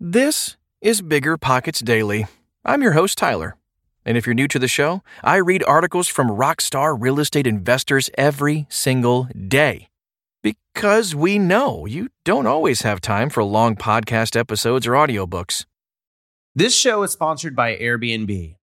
This is Bigger Pockets Daily. I'm your host, Tyler. And if you're new to the show, I read articles from rockstar real estate investors every single day. Because we know you don't always have time for long podcast episodes or audiobooks. This show is sponsored by Airbnb.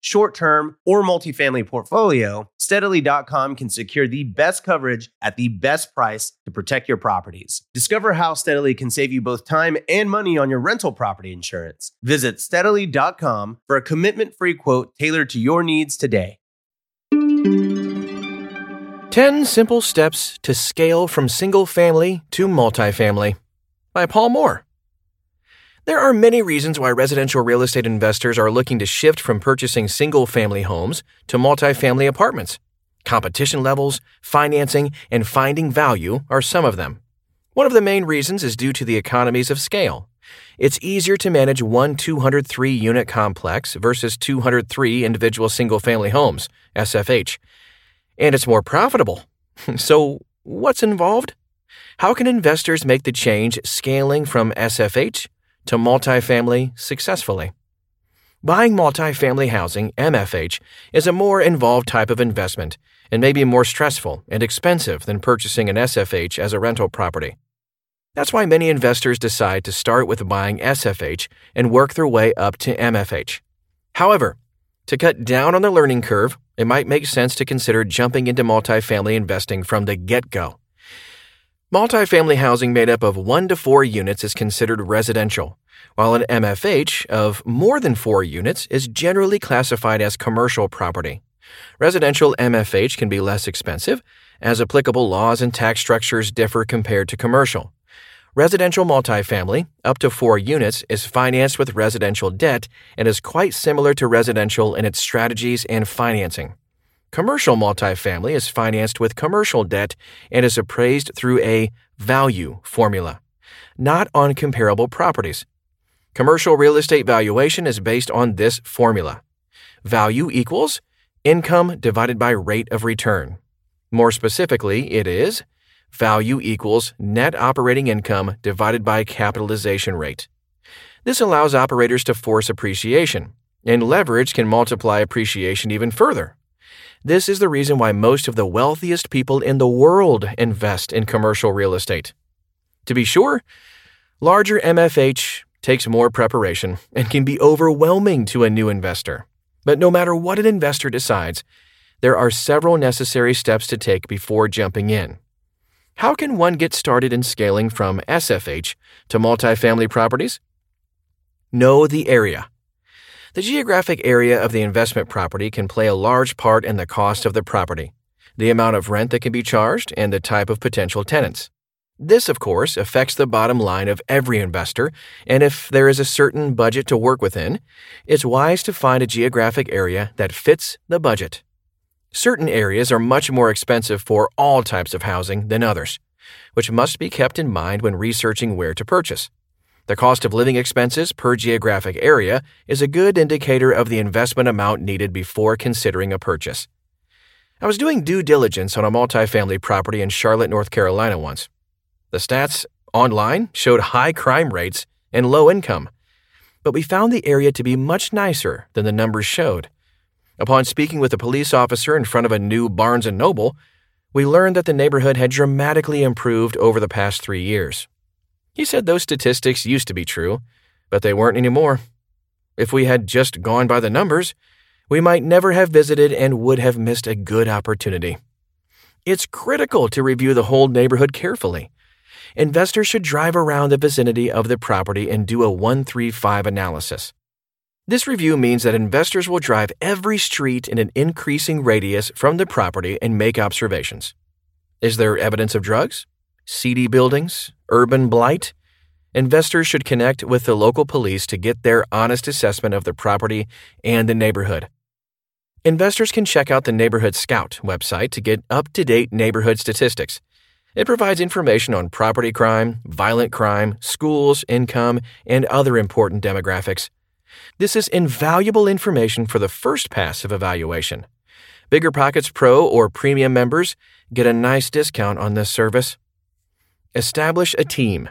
short term, or multifamily portfolio, steadily.com can secure the best coverage at the best price to protect your properties. Discover how Steadily can save you both time and money on your rental property insurance. Visit steadily.com for a commitment free quote tailored to your needs today. 10 Simple Steps to Scale from Single Family to Multifamily by Paul Moore. There are many reasons why residential real estate investors are looking to shift from purchasing single family homes to multifamily apartments. Competition levels, financing, and finding value are some of them. One of the main reasons is due to the economies of scale. It's easier to manage one 203 unit complex versus 203 individual single family homes, SFH. And it's more profitable. so, what's involved? How can investors make the change scaling from SFH to multifamily successfully? Buying multifamily housing, MFH, is a more involved type of investment and may be more stressful and expensive than purchasing an SFH as a rental property. That's why many investors decide to start with buying SFH and work their way up to MFH. However, to cut down on the learning curve, it might make sense to consider jumping into multifamily investing from the get go. Multifamily housing made up of one to four units is considered residential, while an MFH of more than four units is generally classified as commercial property. Residential MFH can be less expensive, as applicable laws and tax structures differ compared to commercial. Residential multifamily, up to four units, is financed with residential debt and is quite similar to residential in its strategies and financing. Commercial multifamily is financed with commercial debt and is appraised through a value formula, not on comparable properties. Commercial real estate valuation is based on this formula. Value equals income divided by rate of return. More specifically, it is value equals net operating income divided by capitalization rate. This allows operators to force appreciation, and leverage can multiply appreciation even further. This is the reason why most of the wealthiest people in the world invest in commercial real estate. To be sure, larger MFH takes more preparation and can be overwhelming to a new investor. But no matter what an investor decides, there are several necessary steps to take before jumping in. How can one get started in scaling from SFH to multifamily properties? Know the area. The geographic area of the investment property can play a large part in the cost of the property, the amount of rent that can be charged, and the type of potential tenants. This, of course, affects the bottom line of every investor, and if there is a certain budget to work within, it's wise to find a geographic area that fits the budget. Certain areas are much more expensive for all types of housing than others, which must be kept in mind when researching where to purchase. The cost of living expenses per geographic area is a good indicator of the investment amount needed before considering a purchase. I was doing due diligence on a multifamily property in Charlotte, North Carolina once. The stats online showed high crime rates and low income, but we found the area to be much nicer than the numbers showed. Upon speaking with a police officer in front of a new Barnes & Noble, we learned that the neighborhood had dramatically improved over the past 3 years. He said those statistics used to be true, but they weren't anymore. If we had just gone by the numbers, we might never have visited and would have missed a good opportunity. It's critical to review the whole neighborhood carefully. Investors should drive around the vicinity of the property and do a 135 analysis. This review means that investors will drive every street in an increasing radius from the property and make observations. Is there evidence of drugs? seedy buildings, urban blight, investors should connect with the local police to get their honest assessment of the property and the neighborhood. Investors can check out the Neighborhood Scout website to get up to date neighborhood statistics. It provides information on property crime, violent crime, schools, income, and other important demographics. This is invaluable information for the first pass of evaluation. Bigger Pockets Pro or Premium members get a nice discount on this service. Establish a team.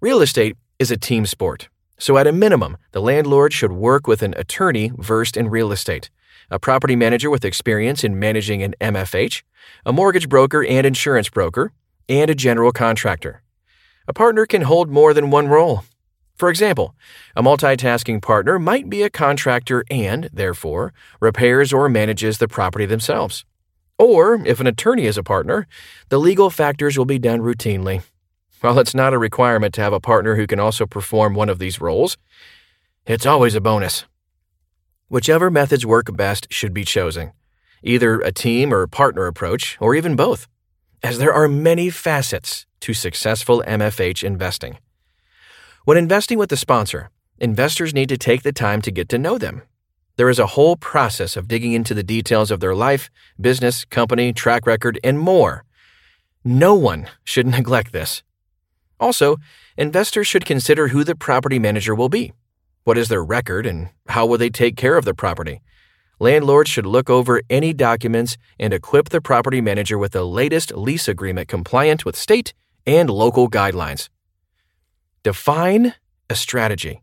Real estate is a team sport, so at a minimum, the landlord should work with an attorney versed in real estate, a property manager with experience in managing an MFH, a mortgage broker and insurance broker, and a general contractor. A partner can hold more than one role. For example, a multitasking partner might be a contractor and, therefore, repairs or manages the property themselves. Or, if an attorney is a partner, the legal factors will be done routinely. While it's not a requirement to have a partner who can also perform one of these roles, it's always a bonus. Whichever methods work best should be chosen, either a team or partner approach, or even both, as there are many facets to successful MFH investing. When investing with a sponsor, investors need to take the time to get to know them there is a whole process of digging into the details of their life, business, company, track record, and more. No one should neglect this. Also, investors should consider who the property manager will be. What is their record and how will they take care of the property? Landlords should look over any documents and equip the property manager with the latest lease agreement compliant with state and local guidelines. Define a strategy.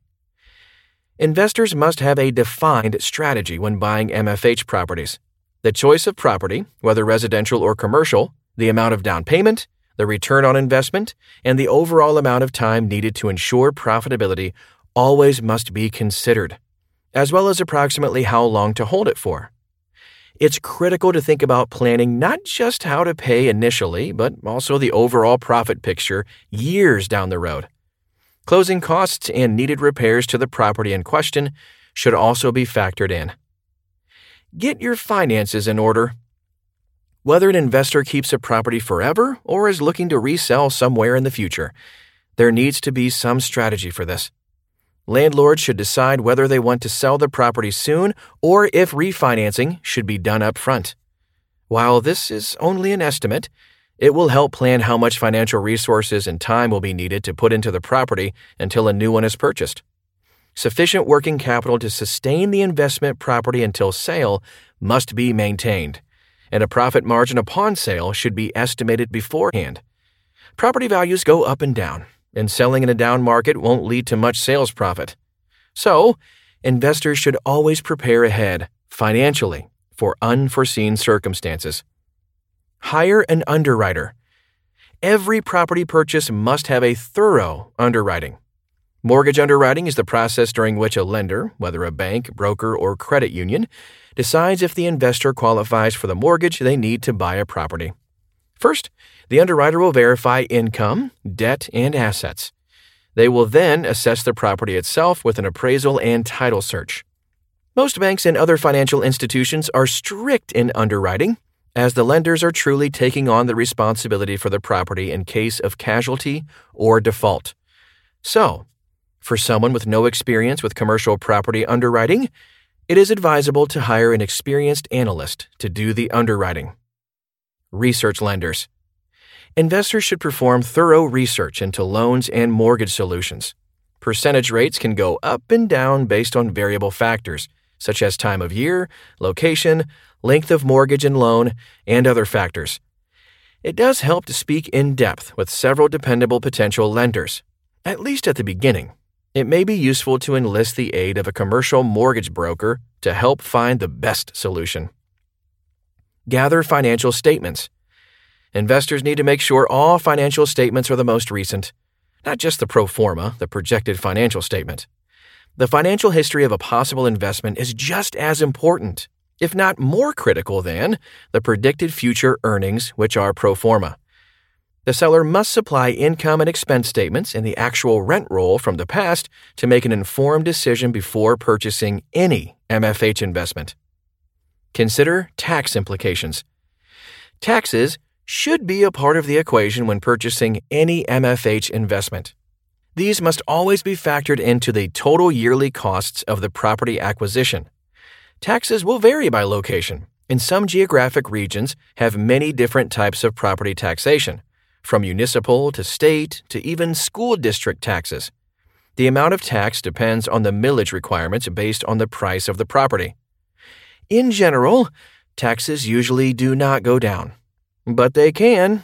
Investors must have a defined strategy when buying MFH properties. The choice of property, whether residential or commercial, the amount of down payment, the return on investment, and the overall amount of time needed to ensure profitability always must be considered, as well as approximately how long to hold it for. It's critical to think about planning not just how to pay initially, but also the overall profit picture years down the road. Closing costs and needed repairs to the property in question should also be factored in. Get your finances in order. Whether an investor keeps a property forever or is looking to resell somewhere in the future, there needs to be some strategy for this. Landlords should decide whether they want to sell the property soon or if refinancing should be done up front. While this is only an estimate, it will help plan how much financial resources and time will be needed to put into the property until a new one is purchased. Sufficient working capital to sustain the investment property until sale must be maintained, and a profit margin upon sale should be estimated beforehand. Property values go up and down, and selling in a down market won't lead to much sales profit. So, investors should always prepare ahead, financially, for unforeseen circumstances. Hire an underwriter. Every property purchase must have a thorough underwriting. Mortgage underwriting is the process during which a lender, whether a bank, broker, or credit union, decides if the investor qualifies for the mortgage they need to buy a property. First, the underwriter will verify income, debt, and assets. They will then assess the property itself with an appraisal and title search. Most banks and other financial institutions are strict in underwriting, as the lenders are truly taking on the responsibility for the property in case of casualty or default. So, for someone with no experience with commercial property underwriting, it is advisable to hire an experienced analyst to do the underwriting. Research lenders. Investors should perform thorough research into loans and mortgage solutions. Percentage rates can go up and down based on variable factors, such as time of year, location, length of mortgage and loan, and other factors. It does help to speak in depth with several dependable potential lenders, at least at the beginning it may be useful to enlist the aid of a commercial mortgage broker to help find the best solution. Gather financial statements. Investors need to make sure all financial statements are the most recent, not just the pro forma, the projected financial statement. The financial history of a possible investment is just as important, if not more critical than, the predicted future earnings, which are pro forma. The seller must supply income and expense statements and the actual rent roll from the past to make an informed decision before purchasing any MFH investment. Consider tax implications. Taxes should be a part of the equation when purchasing any MFH investment. These must always be factored into the total yearly costs of the property acquisition. Taxes will vary by location, and some geographic regions have many different types of property taxation from municipal to state to even school district taxes. The amount of tax depends on the millage requirements based on the price of the property. In general, taxes usually do not go down, but they can.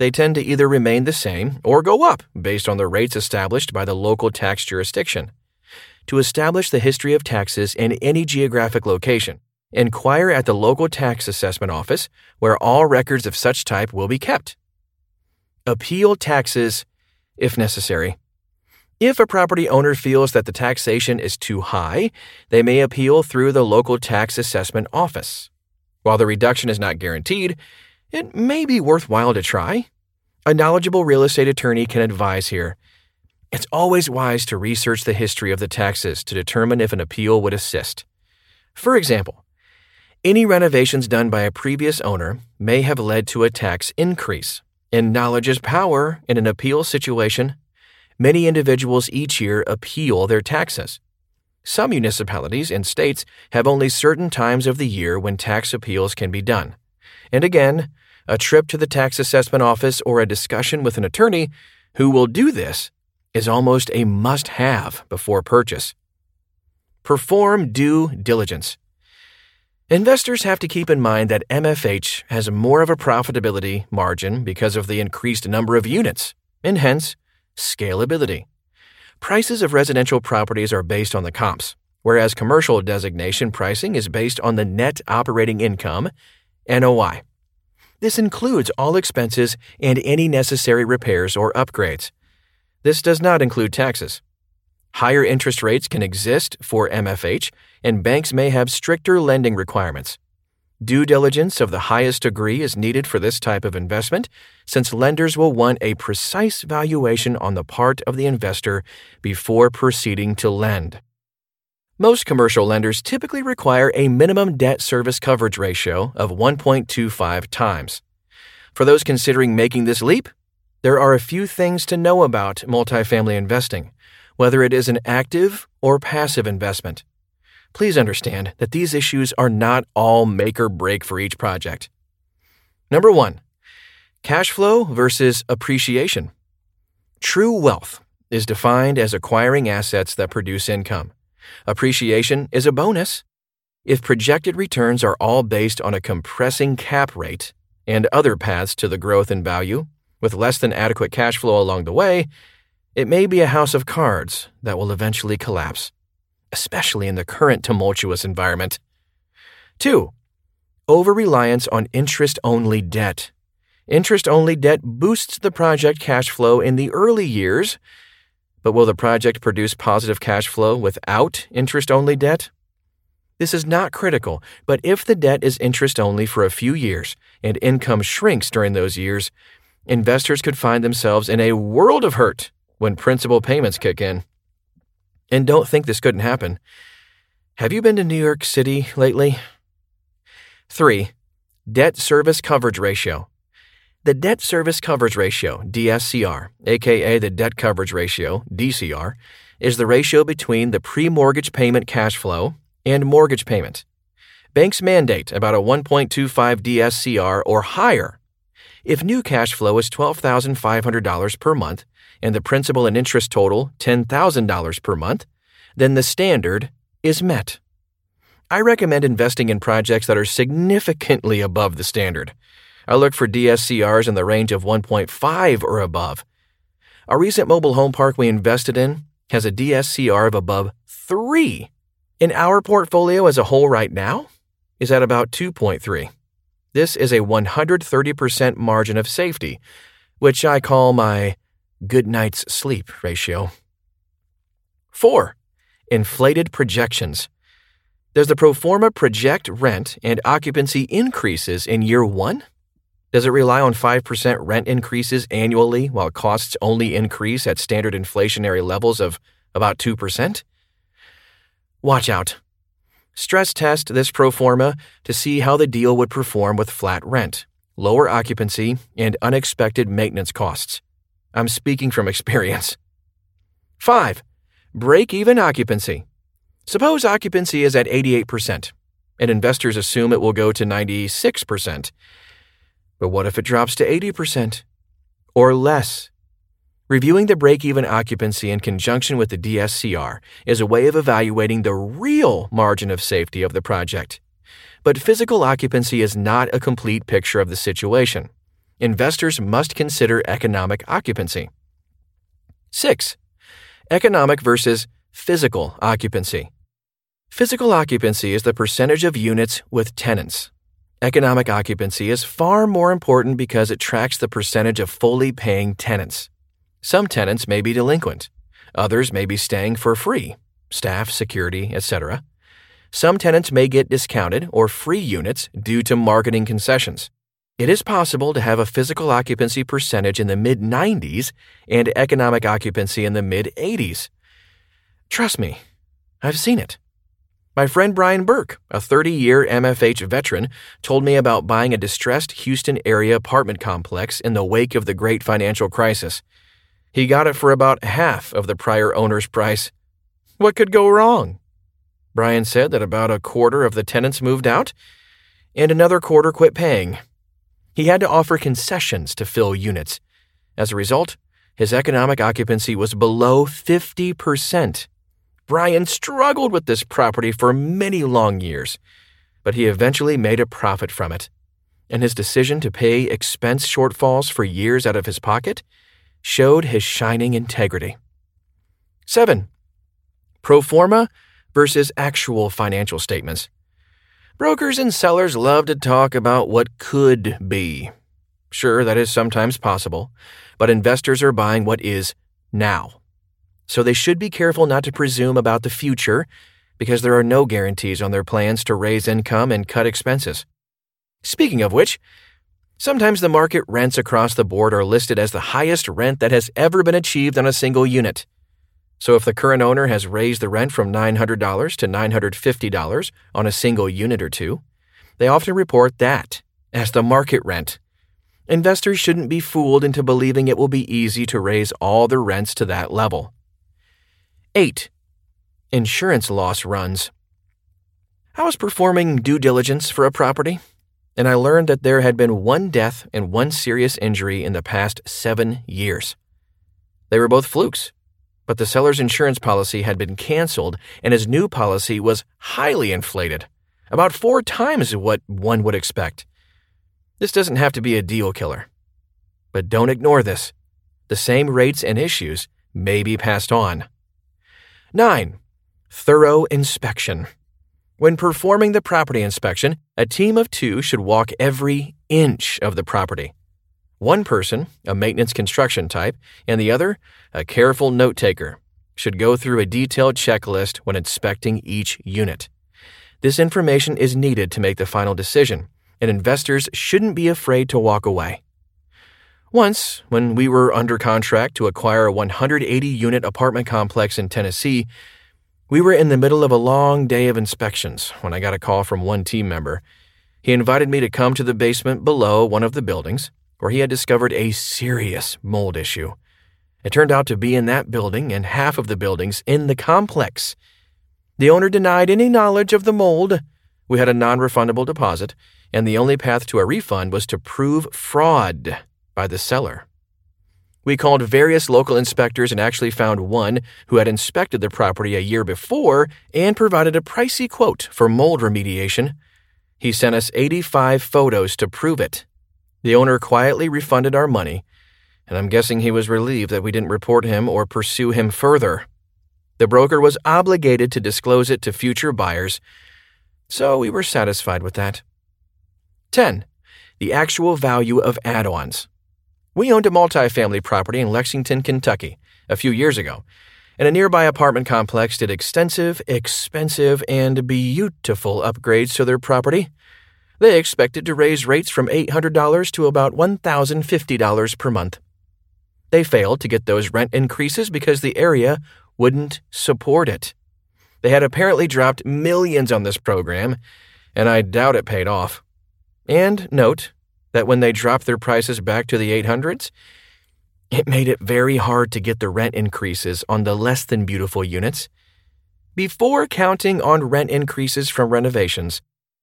They tend to either remain the same or go up based on the rates established by the local tax jurisdiction. To establish the history of taxes in any geographic location, inquire at the local tax assessment office where all records of such type will be kept appeal taxes if necessary. If a property owner feels that the taxation is too high, they may appeal through the local tax assessment office. While the reduction is not guaranteed, it may be worthwhile to try. A knowledgeable real estate attorney can advise here. It's always wise to research the history of the taxes to determine if an appeal would assist. For example, any renovations done by a previous owner may have led to a tax increase in knowledge is power in an appeal situation. Many individuals each year appeal their taxes. Some municipalities and states have only certain times of the year when tax appeals can be done. And again, a trip to the tax assessment office or a discussion with an attorney who will do this is almost a must have before purchase. Perform due diligence. Investors have to keep in mind that MFH has more of a profitability margin because of the increased number of units, and hence, scalability. Prices of residential properties are based on the comps, whereas commercial designation pricing is based on the net operating income, NOI. This includes all expenses and any necessary repairs or upgrades. This does not include taxes. Higher interest rates can exist for MFH, and banks may have stricter lending requirements. Due diligence of the highest degree is needed for this type of investment, since lenders will want a precise valuation on the part of the investor before proceeding to lend. Most commercial lenders typically require a minimum debt service coverage ratio of 1.25 times. For those considering making this leap, there are a few things to know about multifamily investing whether it is an active or passive investment. Please understand that these issues are not all make or break for each project. Number one, cash flow versus appreciation. True wealth is defined as acquiring assets that produce income. Appreciation is a bonus. If projected returns are all based on a compressing cap rate and other paths to the growth in value, with less than adequate cash flow along the way, it may be a house of cards that will eventually collapse, especially in the current tumultuous environment. 2. Over reliance on interest only debt. Interest only debt boosts the project cash flow in the early years, but will the project produce positive cash flow without interest only debt? This is not critical, but if the debt is interest only for a few years and income shrinks during those years, investors could find themselves in a world of hurt when principal payments kick in. And don't think this couldn't happen. Have you been to New York City lately? 3. Debt Service Coverage Ratio. The debt service coverage ratio, DSCR, aka the debt coverage ratio, DCR, is the ratio between the pre mortgage payment cash flow and mortgage payment. Banks mandate about a 1.25 DSCR or higher. If new cash flow is $12,500 per month and the principal and interest total $10,000 per month, then the standard is met. I recommend investing in projects that are significantly above the standard. I look for DSCRs in the range of 1.5 or above. A recent mobile home park we invested in has a DSCR of above 3. In our portfolio as a whole right now is at about 2.3. This is a 130% margin of safety, which I call my good night's sleep ratio. 4. Inflated projections. Does the pro forma project rent and occupancy increases in year one? Does it rely on 5% rent increases annually while costs only increase at standard inflationary levels of about 2%? Watch out. Stress test this pro forma to see how the deal would perform with flat rent, lower occupancy, and unexpected maintenance costs. I'm speaking from experience. 5. Break even occupancy. Suppose occupancy is at 88%, and investors assume it will go to 96%. But what if it drops to 80% or less? Reviewing the break even occupancy in conjunction with the DSCR is a way of evaluating the real margin of safety of the project. But physical occupancy is not a complete picture of the situation. Investors must consider economic occupancy. 6. Economic versus physical occupancy. Physical occupancy is the percentage of units with tenants. Economic occupancy is far more important because it tracks the percentage of fully paying tenants. Some tenants may be delinquent, others may be staying for free, staff, security, etc. Some tenants may get discounted or free units due to marketing concessions. It is possible to have a physical occupancy percentage in the mid 90s and economic occupancy in the mid 80s. Trust me, I've seen it. My friend Brian Burke, a 30 year MFH veteran, told me about buying a distressed Houston area apartment complex in the wake of the great financial crisis. He got it for about half of the prior owner's price. What could go wrong? Brian said that about a quarter of the tenants moved out, and another quarter quit paying. He had to offer concessions to fill units. As a result, his economic occupancy was below 50%. Brian struggled with this property for many long years, but he eventually made a profit from it. And his decision to pay expense shortfalls for years out of his pocket showed his shining integrity. 7. Pro forma versus actual financial statements. Brokers and sellers love to talk about what could be. Sure, that is sometimes possible, but investors are buying what is now so they should be careful not to presume about the future because there are no guarantees on their plans to raise income and cut expenses. Speaking of which, sometimes the market rents across the board are listed as the highest rent that has ever been achieved on a single unit. So if the current owner has raised the rent from $900 to $950 on a single unit or two, they often report that as the market rent. Investors shouldn't be fooled into believing it will be easy to raise all the rents to that level. 8. Insurance loss runs. I was performing due diligence for a property, and I learned that there had been one death and one serious injury in the past seven years. They were both flukes, but the seller's insurance policy had been canceled, and his new policy was highly inflated, about four times what one would expect. This doesn't have to be a deal killer. But don't ignore this. The same rates and issues may be passed on. 9. Thorough inspection. When performing the property inspection, a team of two should walk every inch of the property. One person, a maintenance construction type, and the other, a careful note taker, should go through a detailed checklist when inspecting each unit. This information is needed to make the final decision, and investors shouldn't be afraid to walk away. Once, when we were under contract to acquire a 180 unit apartment complex in Tennessee, we were in the middle of a long day of inspections when I got a call from one team member. He invited me to come to the basement below one of the buildings where he had discovered a serious mold issue. It turned out to be in that building and half of the buildings in the complex. The owner denied any knowledge of the mold. We had a non refundable deposit, and the only path to a refund was to prove fraud by the seller. We called various local inspectors and actually found one who had inspected the property a year before and provided a pricey quote for mold remediation. He sent us 85 photos to prove it. The owner quietly refunded our money, and I'm guessing he was relieved that we didn't report him or pursue him further. The broker was obligated to disclose it to future buyers, so we were satisfied with that. 10. The actual value of add ons. We owned a multifamily property in Lexington, Kentucky, a few years ago, and a nearby apartment complex did extensive, expensive, and beautiful upgrades to their property. They expected to raise rates from $800 to about $1,050 per month. They failed to get those rent increases because the area wouldn't support it. They had apparently dropped millions on this program, and I doubt it paid off. And note that when they dropped their prices back to the 800s, it made it very hard to get the rent increases on the less than beautiful units. Before counting on rent increases from renovations,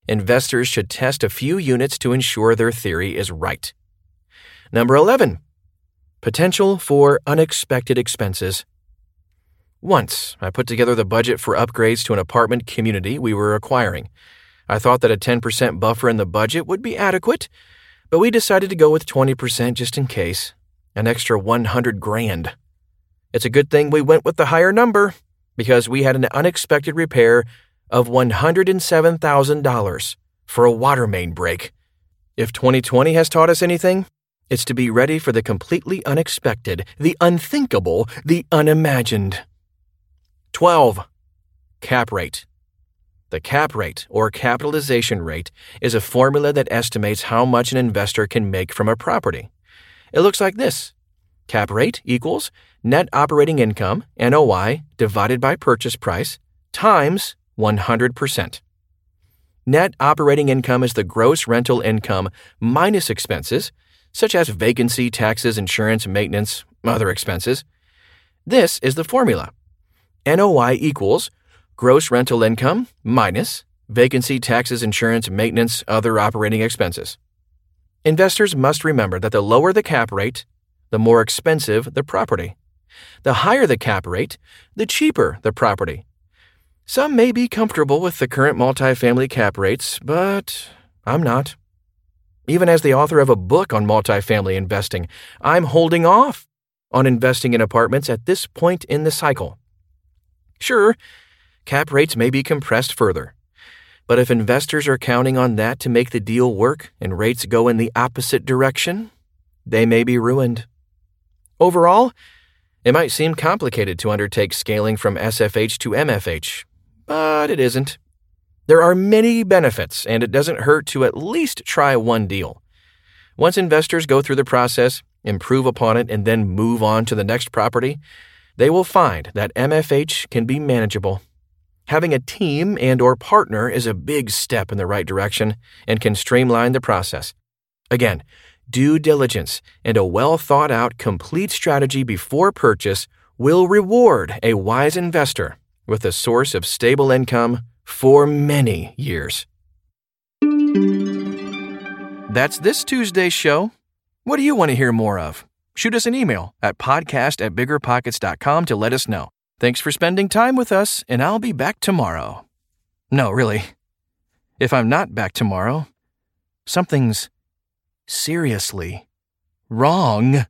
investors should test a few units to ensure their theory is right. Number 11. Potential for unexpected expenses. Once, I put together the budget for upgrades to an apartment community we were acquiring. I thought that a 10% buffer in the budget would be adequate, but we decided to go with 20% just in case, an extra 100 grand. It's a good thing we went with the higher number because we had an unexpected repair of $107,000 for a water main break. If 2020 has taught us anything, it's to be ready for the completely unexpected, the unthinkable, the unimagined. 12. Cap rate. The cap rate, or capitalization rate, is a formula that estimates how much an investor can make from a property. It looks like this Cap rate equals net operating income, NOI, divided by purchase price, times 100%. Net operating income is the gross rental income minus expenses, such as vacancy, taxes, insurance, maintenance, other expenses. This is the formula. NOI equals gross rental income minus vacancy, taxes, insurance, maintenance, other operating expenses. Investors must remember that the lower the cap rate, the more expensive the property. The higher the cap rate, the cheaper the property. Some may be comfortable with the current multifamily cap rates, but I'm not. Even as the author of a book on multifamily investing, I'm holding off on investing in apartments at this point in the cycle. Sure, cap rates may be compressed further. But if investors are counting on that to make the deal work and rates go in the opposite direction, they may be ruined. Overall, it might seem complicated to undertake scaling from SFH to MFH, but it isn't. There are many benefits, and it doesn't hurt to at least try one deal. Once investors go through the process, improve upon it, and then move on to the next property, they will find that MFH can be manageable. Having a team and or partner is a big step in the right direction and can streamline the process. Again, due diligence and a well thought out complete strategy before purchase will reward a wise investor with a source of stable income for many years. That's this Tuesday's show. What do you want to hear more of? Shoot us an email at podcast at biggerpockets.com to let us know. Thanks for spending time with us, and I'll be back tomorrow. No, really. If I'm not back tomorrow, something's seriously wrong.